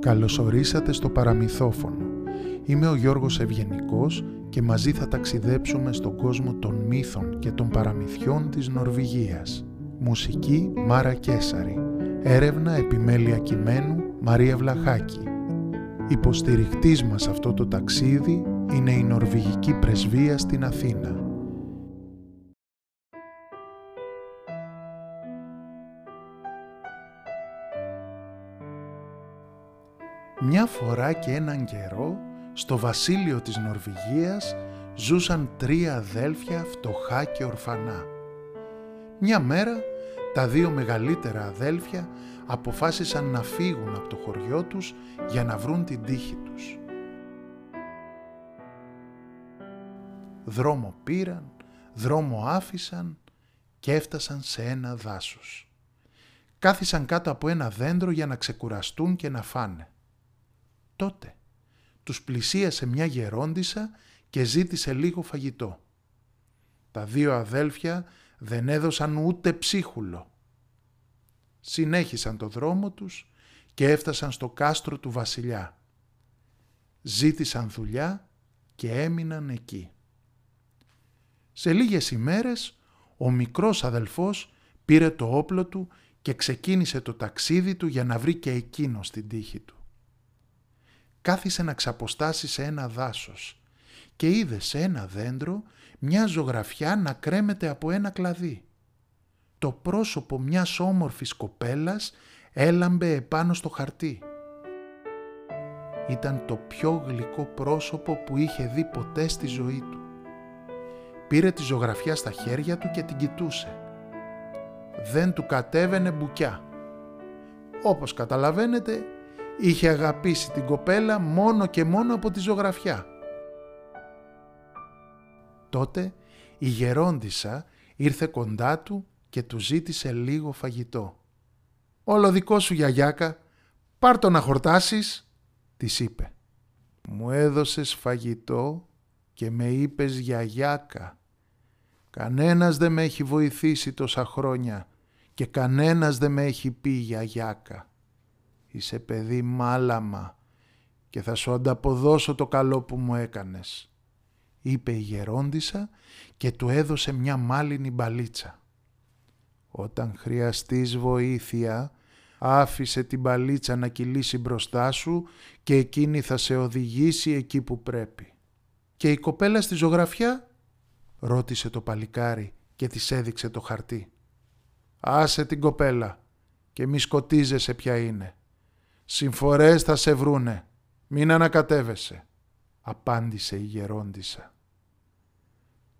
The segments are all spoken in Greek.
Καλωσορίσατε στο παραμυθόφωνο. Είμαι ο Γιώργος Ευγενικός και μαζί θα ταξιδέψουμε στον κόσμο των μύθων και των παραμυθιών της Νορβηγίας. Μουσική Μάρα Κέσαρη. Έρευνα επιμέλεια κειμένου Μαρία Βλαχάκη. Υποστηρικτής μας αυτό το ταξίδι είναι η Νορβηγική Πρεσβεία στην Αθήνα. Μια φορά και έναν καιρό, στο βασίλειο της Νορβηγίας ζούσαν τρία αδέλφια φτωχά και ορφανά. Μια μέρα τα δύο μεγαλύτερα αδέλφια αποφάσισαν να φύγουν από το χωριό τους για να βρουν την τύχη τους. Δρόμο πήραν, δρόμο άφησαν και έφτασαν σε ένα δάσος. Κάθισαν κάτω από ένα δέντρο για να ξεκουραστούν και να φάνε. Τότε τους πλησίασε μια γερόντισα και ζήτησε λίγο φαγητό. Τα δύο αδέλφια δεν έδωσαν ούτε ψίχουλο. Συνέχισαν το δρόμο τους και έφτασαν στο κάστρο του βασιλιά. Ζήτησαν δουλειά και έμειναν εκεί. Σε λίγες ημέρες ο μικρός αδελφός πήρε το όπλο του και ξεκίνησε το ταξίδι του για να βρει και εκείνο την τύχη του κάθισε να ξαποστάσει σε ένα δάσος και είδε σε ένα δέντρο μια ζωγραφιά να κρέμεται από ένα κλαδί. Το πρόσωπο μιας όμορφης κοπέλας έλαμπε επάνω στο χαρτί. Ήταν το πιο γλυκό πρόσωπο που είχε δει ποτέ στη ζωή του. Πήρε τη ζωγραφιά στα χέρια του και την κοιτούσε. Δεν του κατέβαινε μπουκιά. Όπως καταλαβαίνετε είχε αγαπήσει την κοπέλα μόνο και μόνο από τη ζωγραφιά. Τότε η γερόντισα ήρθε κοντά του και του ζήτησε λίγο φαγητό. «Όλο δικό σου γιαγιάκα, πάρ το να χορτάσεις», της είπε. «Μου έδωσες φαγητό και με είπες γιαγιάκα. Κανένας δεν με έχει βοηθήσει τόσα χρόνια και κανένας δεν με έχει πει γιαγιάκα. Είσαι παιδί μάλαμα και θα σου ανταποδώσω το καλό που μου έκανες», είπε η γερόντισα και του έδωσε μια μάλινη μπαλίτσα. «Όταν χρειαστείς βοήθεια, άφησε την μπαλίτσα να κυλήσει μπροστά σου και εκείνη θα σε οδηγήσει εκεί που πρέπει». «Και η κοπέλα στη ζωγραφιά» ρώτησε το παλικάρι και της έδειξε το χαρτί. «Άσε την κοπέλα και μη σκοτίζεσαι ποια είναι. «Συμφορές θα σε βρούνε, μην ανακατεύεσαι», απάντησε η γερόντισα.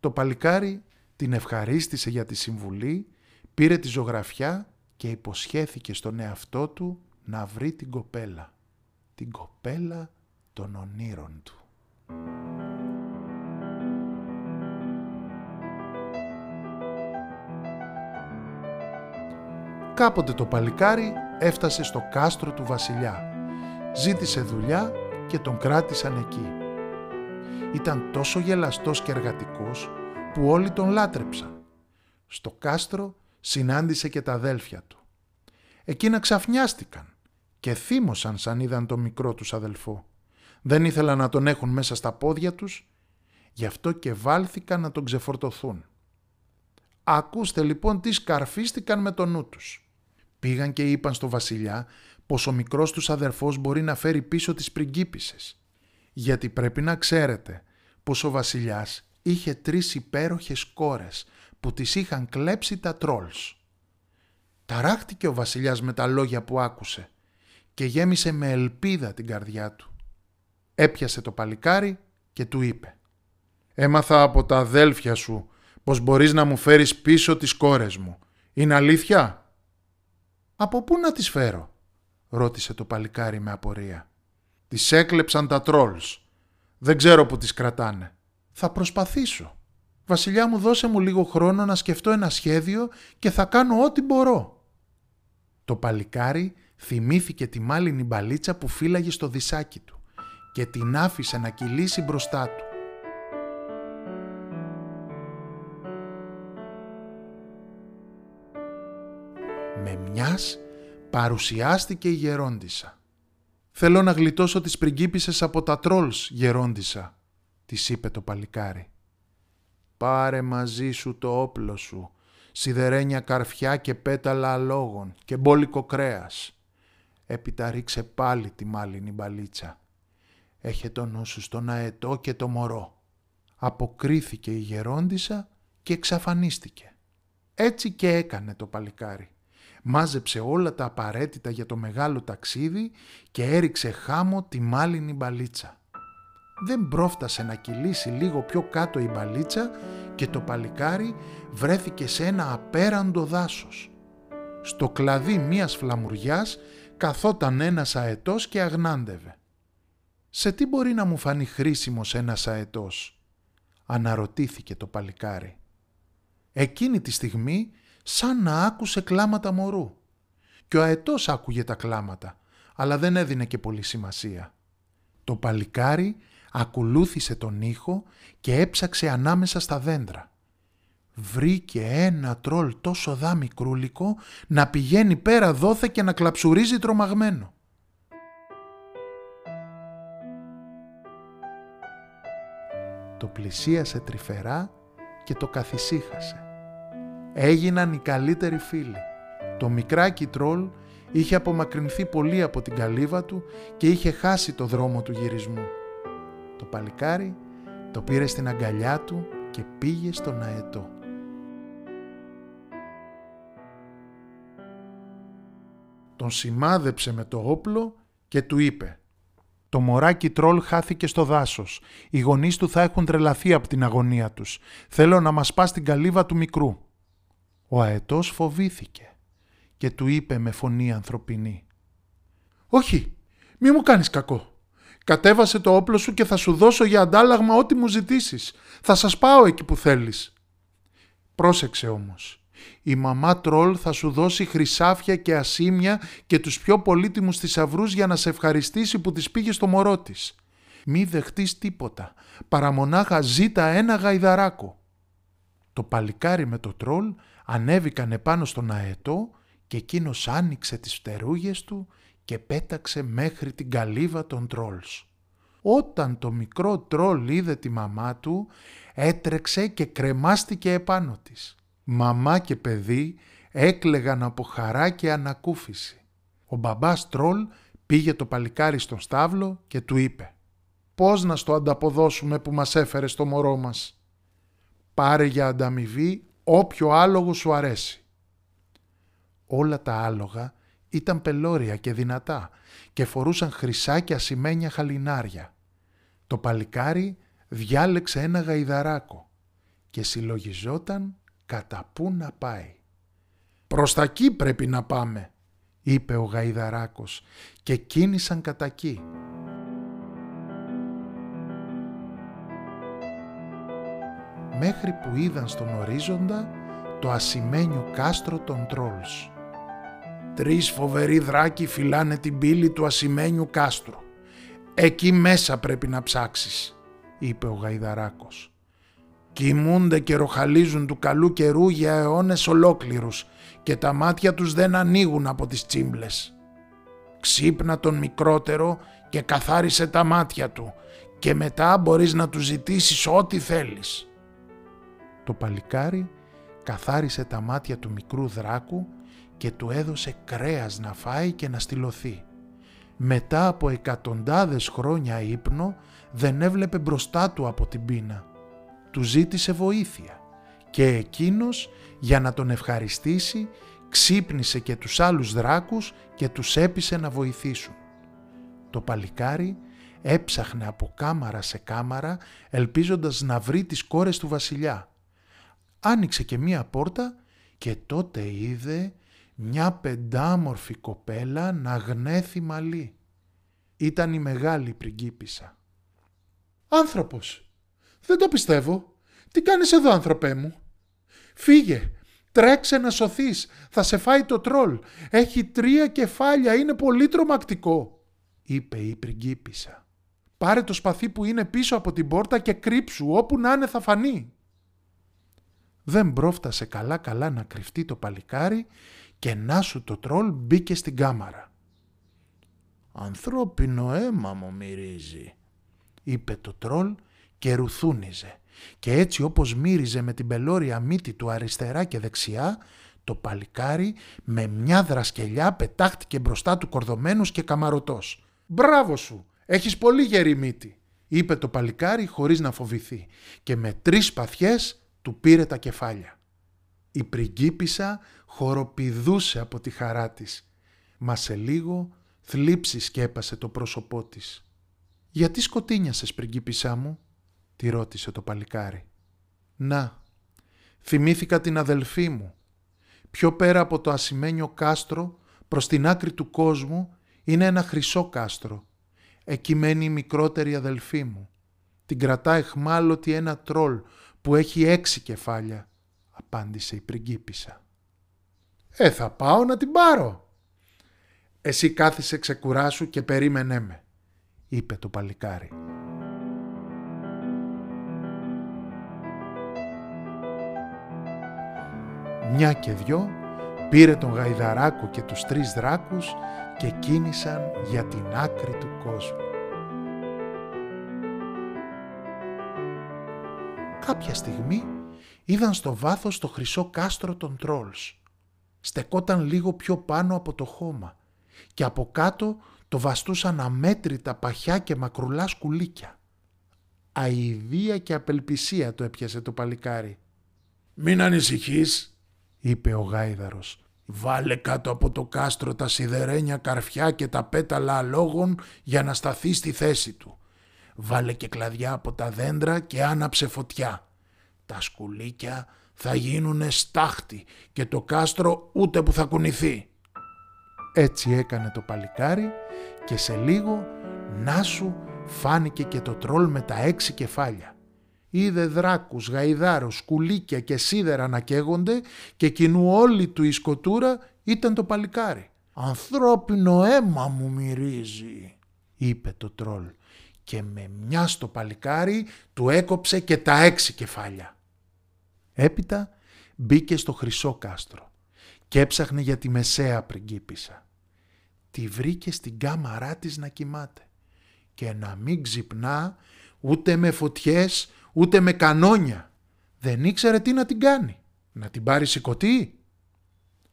Το παλικάρι την ευχαρίστησε για τη συμβουλή, πήρε τη ζωγραφιά και υποσχέθηκε στον εαυτό του να βρει την κοπέλα. Την κοπέλα των ονείρων του. Κάποτε το παλικάρι έφτασε στο κάστρο του βασιλιά. Ζήτησε δουλειά και τον κράτησαν εκεί. Ήταν τόσο γελαστός και εργατικός που όλοι τον λάτρεψαν. Στο κάστρο συνάντησε και τα αδέλφια του. Εκείνα ξαφνιάστηκαν και θύμωσαν σαν είδαν τον μικρό τους αδελφό. Δεν ήθελαν να τον έχουν μέσα στα πόδια τους, γι' αυτό και βάλθηκαν να τον ξεφορτωθούν. Ακούστε λοιπόν τι σκαρφίστηκαν με το νου τους. Πήγαν και είπαν στο βασιλιά πως ο μικρός τους αδερφός μπορεί να φέρει πίσω τις πριγκίπισσες. Γιατί πρέπει να ξέρετε πως ο βασιλιάς είχε τρεις υπέροχες κόρες που τις είχαν κλέψει τα τρόλς. Ταράχτηκε ο βασιλιάς με τα λόγια που άκουσε και γέμισε με ελπίδα την καρδιά του. Έπιασε το παλικάρι και του είπε «Έμαθα από τα αδέλφια σου πως μπορείς να μου φέρεις πίσω τις κόρες μου. Είναι αλήθεια» «Από πού να τις φέρω» ρώτησε το παλικάρι με απορία. «Τις έκλεψαν τα τρόλς. Δεν ξέρω που τις κρατάνε. Θα προσπαθήσω. Βασιλιά μου δώσε μου λίγο χρόνο να σκεφτώ ένα σχέδιο και θα κάνω ό,τι μπορώ». Το παλικάρι θυμήθηκε τη μάλινη μπαλίτσα που φύλαγε στο δισάκι του και την άφησε να κυλήσει μπροστά του. Με μιας παρουσιάστηκε η γερόντισα. «Θέλω να γλιτώσω τις πριγκίπισσες από τα τρόλς, γερόντισα», της είπε το παλικάρι. «Πάρε μαζί σου το όπλο σου, σιδερένια καρφιά και πέταλα αλόγων και μπόλικο κρέας. Έπειτα ρίξε πάλι τη μάλινη μπαλίτσα. Έχε τον νου σου στον αετό και το μωρό. Αποκρίθηκε η γερόντισα και εξαφανίστηκε. Έτσι και έκανε το παλικάρι. Μάζεψε όλα τα απαραίτητα για το μεγάλο ταξίδι και έριξε χάμω τη μάλινη μπαλίτσα. Δεν πρόφτασε να κυλήσει λίγο πιο κάτω η μπαλίτσα και το παλικάρι βρέθηκε σε ένα απέραντο δάσος. Στο κλαδί μίας φλαμουριάς καθόταν ένας αετός και αγνάντευε. «Σε τι μπορεί να μου φανεί χρήσιμος ένας αετός» αναρωτήθηκε το παλικάρι. Εκείνη τη στιγμή σαν να άκουσε κλάματα μωρού. Και ο αετός άκουγε τα κλάματα, αλλά δεν έδινε και πολύ σημασία. Το παλικάρι ακολούθησε τον ήχο και έψαξε ανάμεσα στα δέντρα. Βρήκε ένα τρόλ τόσο δά μικρούλικο να πηγαίνει πέρα δόθε και να κλαψουρίζει τρομαγμένο. Το πλησίασε τρυφερά και το καθησύχασε. Έγιναν οι καλύτεροι φίλοι. Το μικράκι τρόλ είχε απομακρυνθεί πολύ από την καλύβα του και είχε χάσει το δρόμο του γυρισμού. Το παλικάρι το πήρε στην αγκαλιά του και πήγε στον αετό. Τον σημάδεψε με το όπλο και του είπε «Το μωράκι τρόλ χάθηκε στο δάσος. Οι γονείς του θα έχουν τρελαθεί από την αγωνία τους. Θέλω να μας πας στην καλύβα του μικρού». Ο αετός φοβήθηκε και του είπε με φωνή ανθρωπινή «Όχι, μη μου κάνεις κακό. Κατέβασε το όπλο σου και θα σου δώσω για αντάλλαγμα ό,τι μου ζητήσεις. Θα σας πάω εκεί που θέλεις». Πρόσεξε όμως. Η μαμά τρόλ θα σου δώσει χρυσάφια και ασήμια και τους πιο πολύτιμους θησαυρούς για να σε ευχαριστήσει που της πήγες στο μωρό της. Μη δεχτείς τίποτα, παραμονάχα ζήτα ένα γαϊδαράκο. Το παλικάρι με το τρόλ ανέβηκαν επάνω στον αετό και εκείνος άνοιξε τις φτερούγες του και πέταξε μέχρι την καλύβα των τρόλς. Όταν το μικρό τρόλ είδε τη μαμά του, έτρεξε και κρεμάστηκε επάνω της. Μαμά και παιδί έκλεγαν από χαρά και ανακούφιση. Ο μπαμπάς τρόλ πήγε το παλικάρι στον στάβλο και του είπε «Πώς να στο ανταποδώσουμε που μας έφερε στο μωρό μας» «Πάρε για ανταμοιβή όποιο άλογο σου αρέσει». Όλα τα άλογα ήταν πελώρια και δυνατά και φορούσαν χρυσά και ασημένια χαλινάρια. Το παλικάρι διάλεξε ένα γαϊδαράκο και συλλογιζόταν κατά πού να πάει. «Προς τα εκεί πρέπει να πάμε», είπε ο γαϊδαράκος και κίνησαν κατά εκεί. Μέχρι που είδαν στον ορίζοντα το ασημένιο κάστρο των τρόλς. Τρεις φοβεροί δράκοι φυλάνε την πύλη του ασημένιου κάστρου. Εκεί μέσα πρέπει να ψάξεις, είπε ο Γαϊδαράκος. Κοιμούνται και ροχαλίζουν του καλού καιρού για αιώνες ολόκληρους και τα μάτια τους δεν ανοίγουν από τις τσίμπλες. Ξύπνα τον μικρότερο και καθάρισε τα μάτια του και μετά μπορείς να του ζητήσεις ό,τι θέλεις. Το παλικάρι καθάρισε τα μάτια του μικρού δράκου και του έδωσε κρέας να φάει και να στυλωθεί. Μετά από εκατοντάδες χρόνια ύπνο δεν έβλεπε μπροστά του από την πείνα. Του ζήτησε βοήθεια και εκείνος για να τον ευχαριστήσει ξύπνησε και τους άλλους δράκους και τους έπεισε να βοηθήσουν. Το παλικάρι έψαχνε από κάμαρα σε κάμαρα ελπίζοντας να βρει τις κόρες του βασιλιά. Άνοιξε και μία πόρτα και τότε είδε μια πεντάμορφη κοπέλα να γνέθει μαλλί. Ήταν η μεγάλη πριγκίπισσα. «Άνθρωπος! Δεν το πιστεύω! Τι κάνεις εδώ άνθρωπέ μου! Φύγε! Τρέξε να σωθείς! Θα σε φάει το τρόλ! Έχει τρία κεφάλια! Είναι πολύ τρομακτικό!» είπε η πριγκίπισσα. «Πάρε το σπαθί που είναι πίσω από την πόρτα και κρύψου όπου να είναι θα φανεί!» Δεν πρόφτασε καλά καλά να κρυφτεί το παλικάρι και να σου το τρόλ μπήκε στην κάμαρα. «Ανθρώπινο αίμα μου μυρίζει», είπε το τρόλ και ρουθούνιζε. Και έτσι όπως μύριζε με την πελώρια μύτη του αριστερά και δεξιά, το παλικάρι με μια δρασκελιά πετάχτηκε μπροστά του κορδωμένος και καμαρωτός. «Μπράβο σου! Έχεις πολύ γερή μύτη!» είπε το παλικάρι χωρίς να φοβηθεί και με τρεις παθιές του πήρε τα κεφάλια. Η πριγκίπισσα χοροπηδούσε από τη χαρά της, μα σε λίγο θλίψη σκέπασε το πρόσωπό της. «Γιατί σκοτίνιασες πριγκίπισσά μου» τη ρώτησε το παλικάρι. «Να, θυμήθηκα την αδελφή μου. Πιο πέρα από το ασημένιο κάστρο, προς την άκρη του κόσμου, είναι ένα χρυσό κάστρο. Εκεί μένει η μικρότερη αδελφή μου. Την κρατά εχμάλωτη ένα τρόλ που έχει έξι κεφάλια», απάντησε η πριγκίπισσα. «Ε, θα πάω να την πάρω». «Εσύ κάθισε ξεκουράσου και περίμενέ με», είπε το παλικάρι. Μια και δυο πήρε τον γαϊδαράκο και τους τρεις δράκους και κίνησαν για την άκρη του κόσμου. Κάποια στιγμή είδαν στο βάθος το χρυσό κάστρο των τρόλς. Στεκόταν λίγο πιο πάνω από το χώμα και από κάτω το βαστούσαν αμέτρητα παχιά και μακρουλά σκουλίκια. Αηδία και απελπισία το έπιασε το παλικάρι. «Μην ανησυχείς», είπε ο γάιδαρος. «Βάλε κάτω από το κάστρο τα σιδερένια καρφιά και τα πέταλα αλόγων για να σταθεί στη θέση του. Βάλε και κλαδιά από τα δέντρα και άναψε φωτιά. Τα σκουλίκια θα γίνουνε στάχτη και το κάστρο ούτε που θα κουνηθεί». Έτσι έκανε το παλικάρι και σε λίγο να σου φάνηκε και το τρόλ με τα έξι κεφάλια. Είδε δράκους, γαϊδάρους, σκουλίκια και σίδερα να καίγονται και κοινού όλη του η σκοτούρα ήταν το παλικάρι. «Ανθρώπινο αίμα μου μυρίζει», είπε το τρόλ και με μια στο παλικάρι του έκοψε και τα έξι κεφάλια. Έπειτα μπήκε στο χρυσό κάστρο και έψαχνε για τη μεσαία πριγκίπισσα. Τη βρήκε στην κάμαρά της να κοιμάται και να μην ξυπνά ούτε με φωτιές ούτε με κανόνια. Δεν ήξερε τι να την κάνει. Να την πάρει σηκωτή.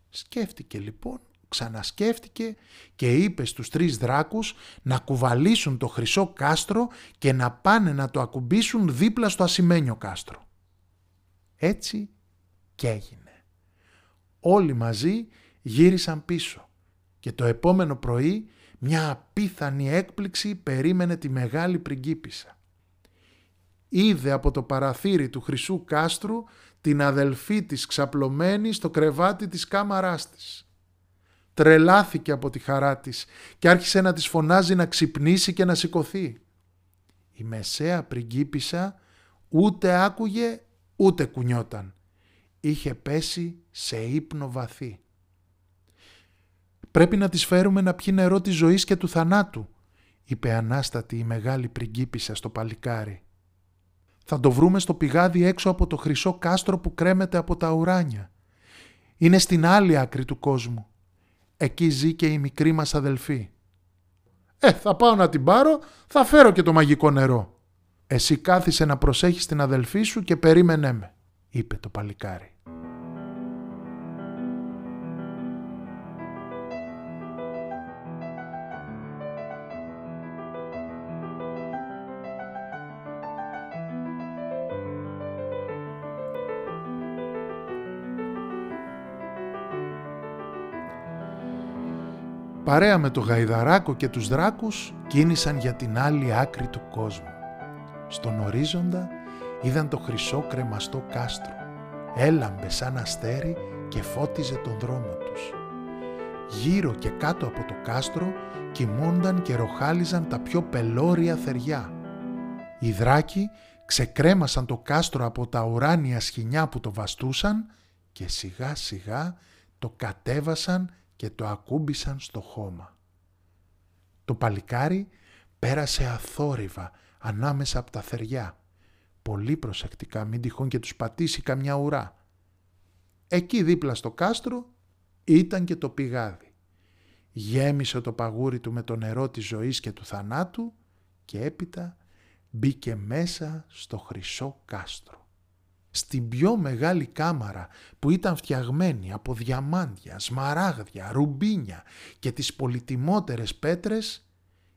Σκέφτηκε λοιπόν, ξανασκέφτηκε και είπε στους τρεις δράκους να κουβαλήσουν το χρυσό κάστρο και να πάνε να το ακουμπήσουν δίπλα στο ασημένιο κάστρο. Έτσι και έγινε. Όλοι μαζί γύρισαν πίσω και το επόμενο πρωί μια απίθανη έκπληξη περίμενε τη μεγάλη πριγκίπισσα είδε από το παραθύρι του χρυσού κάστρου την αδελφή της ξαπλωμένη στο κρεβάτι της κάμαράς της. Τρελάθηκε από τη χαρά της και άρχισε να της φωνάζει να ξυπνήσει και να σηκωθεί. Η μεσαία πριγκίπισσα ούτε άκουγε ούτε κουνιόταν. Είχε πέσει σε ύπνο βαθύ. «Πρέπει να της φέρουμε να πιει νερό της ζωής και του θανάτου», είπε ανάστατη η μεγάλη πριγκίπισσα στο παλικάρι. Θα το βρούμε στο πηγάδι έξω από το χρυσό κάστρο που κρέμεται από τα ουράνια. Είναι στην άλλη άκρη του κόσμου. Εκεί ζει και η μικρή μας αδελφή. «Ε, θα πάω να την πάρω, θα φέρω και το μαγικό νερό». «Εσύ κάθισε να προσέχεις την αδελφή σου και περίμενέ με», είπε το παλικάρι. Παρέα με το γαϊδαράκο και τους δράκους κίνησαν για την άλλη άκρη του κόσμου. Στον ορίζοντα είδαν το χρυσό κρεμαστό κάστρο. Έλαμπε σαν αστέρι και φώτιζε τον δρόμο τους. Γύρω και κάτω από το κάστρο κοιμούνταν και ροχάλιζαν τα πιο πελώρια θεριά. Οι δράκοι ξεκρέμασαν το κάστρο από τα ουράνια σχοινιά που το βαστούσαν και σιγά σιγά το κατέβασαν και το ακούμπησαν στο χώμα. Το παλικάρι πέρασε αθόρυβα ανάμεσα από τα θεριά. Πολύ προσεκτικά μην τυχόν και τους πατήσει καμιά ουρά. Εκεί δίπλα στο κάστρο ήταν και το πηγάδι. γέμισε το παγούρι του με το νερό της ζωής και του θανάτου και έπειτα μπήκε μέσα στο χρυσό κάστρο. Στην πιο μεγάλη κάμαρα που ήταν φτιαγμένη από διαμάντια, σμαράγδια, ρουμπίνια και τις πολυτιμότερες πέτρες,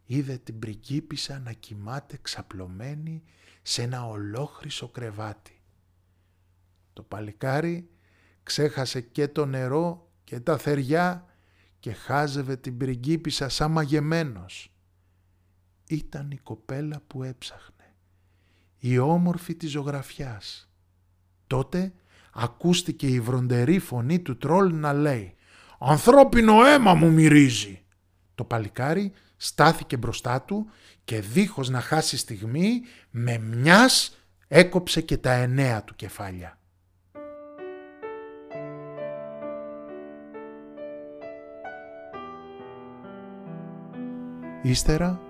είδε την πριγκίπισσα να κοιμάται ξαπλωμένη σε ένα ολόχρυσο κρεβάτι. Το παλικάρι ξέχασε και το νερό και τα θεριά και χάζευε την πριγκίπισσα σαν μαγεμένος. Ήταν η κοπέλα που έψαχνε, η όμορφη της ζωγραφιάς. Τότε ακούστηκε η βροντερή φωνή του τρόλ να λέει «Ανθρώπινο αίμα μου μυρίζει». Το παλικάρι στάθηκε μπροστά του και δίχως να χάσει στιγμή με μιας έκοψε και τα εννέα του κεφάλια. Ύστερα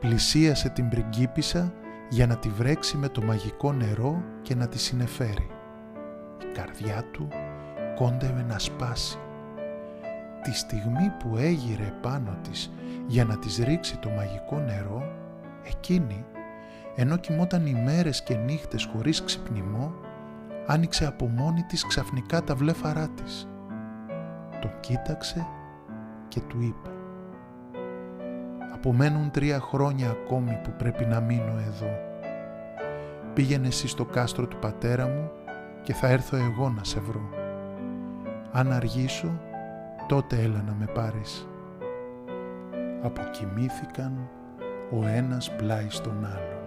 πλησίασε την πριγκίπισσα για να τη βρέξει με το μαγικό νερό και να τη συνεφέρει. Η καρδιά του κόντευε να σπάσει. Τη στιγμή που έγειρε πάνω της για να της ρίξει το μαγικό νερό, εκείνη, ενώ κοιμόταν ημέρες και νύχτες χωρίς ξυπνημό, άνοιξε από μόνη της ξαφνικά τα βλέφαρά της. Τον κοίταξε και του είπε «Απομένουν τρία χρόνια ακόμη που πρέπει να μείνω εδώ. Πήγαινε εσύ στο κάστρο του πατέρα μου και θα έρθω εγώ να σε βρω. Αν αργήσω, τότε έλα να με πάρεις» αποκοιμήθηκαν ο ένας πλάι στον άλλον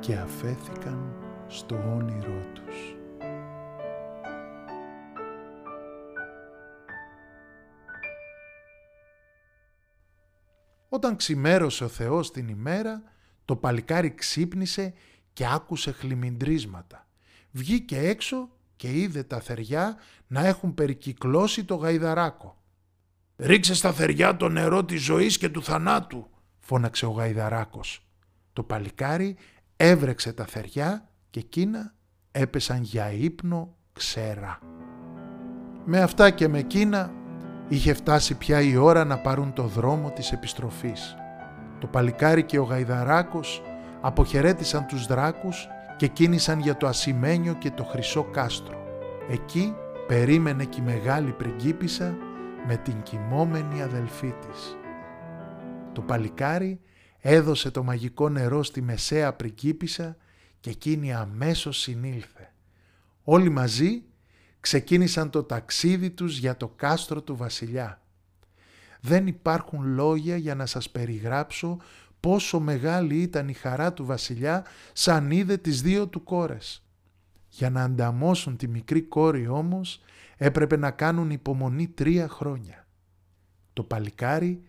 και αφέθηκαν στο όνειρό τους. Όταν ξημέρωσε ο Θεός την ημέρα, το παλικάρι ξύπνησε και άκουσε χλιμιντρίσματα. Βγήκε έξω και είδε τα θεριά να έχουν περικυκλώσει το γαϊδαράκο. «Ρίξε στα θεριά το νερό της ζωής και του θανάτου», φώναξε ο Γαϊδαράκος. Το παλικάρι έβρεξε τα θεριά και εκείνα έπεσαν για ύπνο ξέρα. Με αυτά και με εκείνα είχε φτάσει πια η ώρα να πάρουν το δρόμο της επιστροφής. Το παλικάρι και ο Γαϊδαράκος αποχαιρέτησαν τους δράκους και κίνησαν για το ασημένιο και το χρυσό κάστρο. Εκεί περίμενε και η μεγάλη πριγκίπισσα με την κοιμόμενη αδελφή της. Το παλικάρι έδωσε το μαγικό νερό στη μεσαία πριγκίπισσα και εκείνη αμέσως συνήλθε. Όλοι μαζί ξεκίνησαν το ταξίδι τους για το κάστρο του βασιλιά. Δεν υπάρχουν λόγια για να σας περιγράψω πόσο μεγάλη ήταν η χαρά του βασιλιά σαν είδε τις δύο του κόρες. Για να ανταμώσουν τη μικρή κόρη όμως έπρεπε να κάνουν υπομονή τρία χρόνια. Το παλικάρι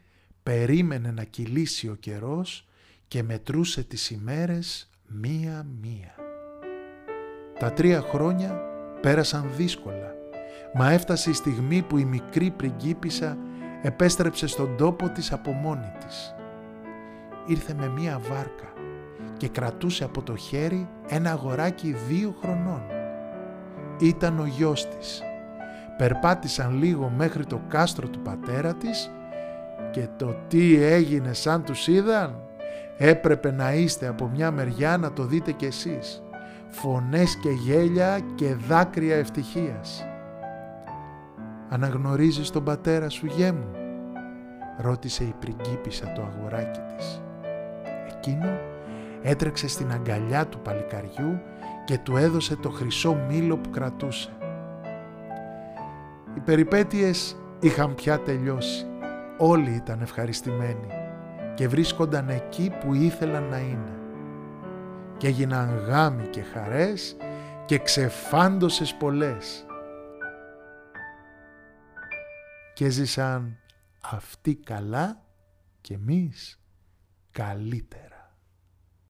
περίμενε να κυλήσει ο καιρός και μετρούσε τις ημέρες μία-μία. Τα τρία χρόνια πέρασαν δύσκολα, μα έφτασε η στιγμή που η μικρή πριγκίπισσα επέστρεψε στον τόπο της από μόνη της. Ήρθε με μία βάρκα και κρατούσε από το χέρι ένα αγοράκι δύο χρονών. Ήταν ο γιος της περπάτησαν λίγο μέχρι το κάστρο του πατέρα της και το τι έγινε σαν τους είδαν; Έπρεπε να είστε από μια μεριά να το δείτε κι εσείς. Φωνές και γέλια και δάκρυα ευτυχίας. «Αναγνωρίζεις τον πατέρα σου γέ μου» ρώτησε η πριγκίπισσα το αγοράκι της. Εκείνο έτρεξε στην αγκαλιά του παλικαριού και του έδωσε το χρυσό μήλο που κρατούσε. Οι περιπέτειες είχαν πια τελειώσει. Όλοι ήταν ευχαριστημένοι και βρίσκονταν εκεί που ήθελαν να είναι. Και έγιναν γάμοι και χαρές και ξεφάντωσες πολλές. Και ζήσαν αυτοί καλά και εμείς καλύτερα.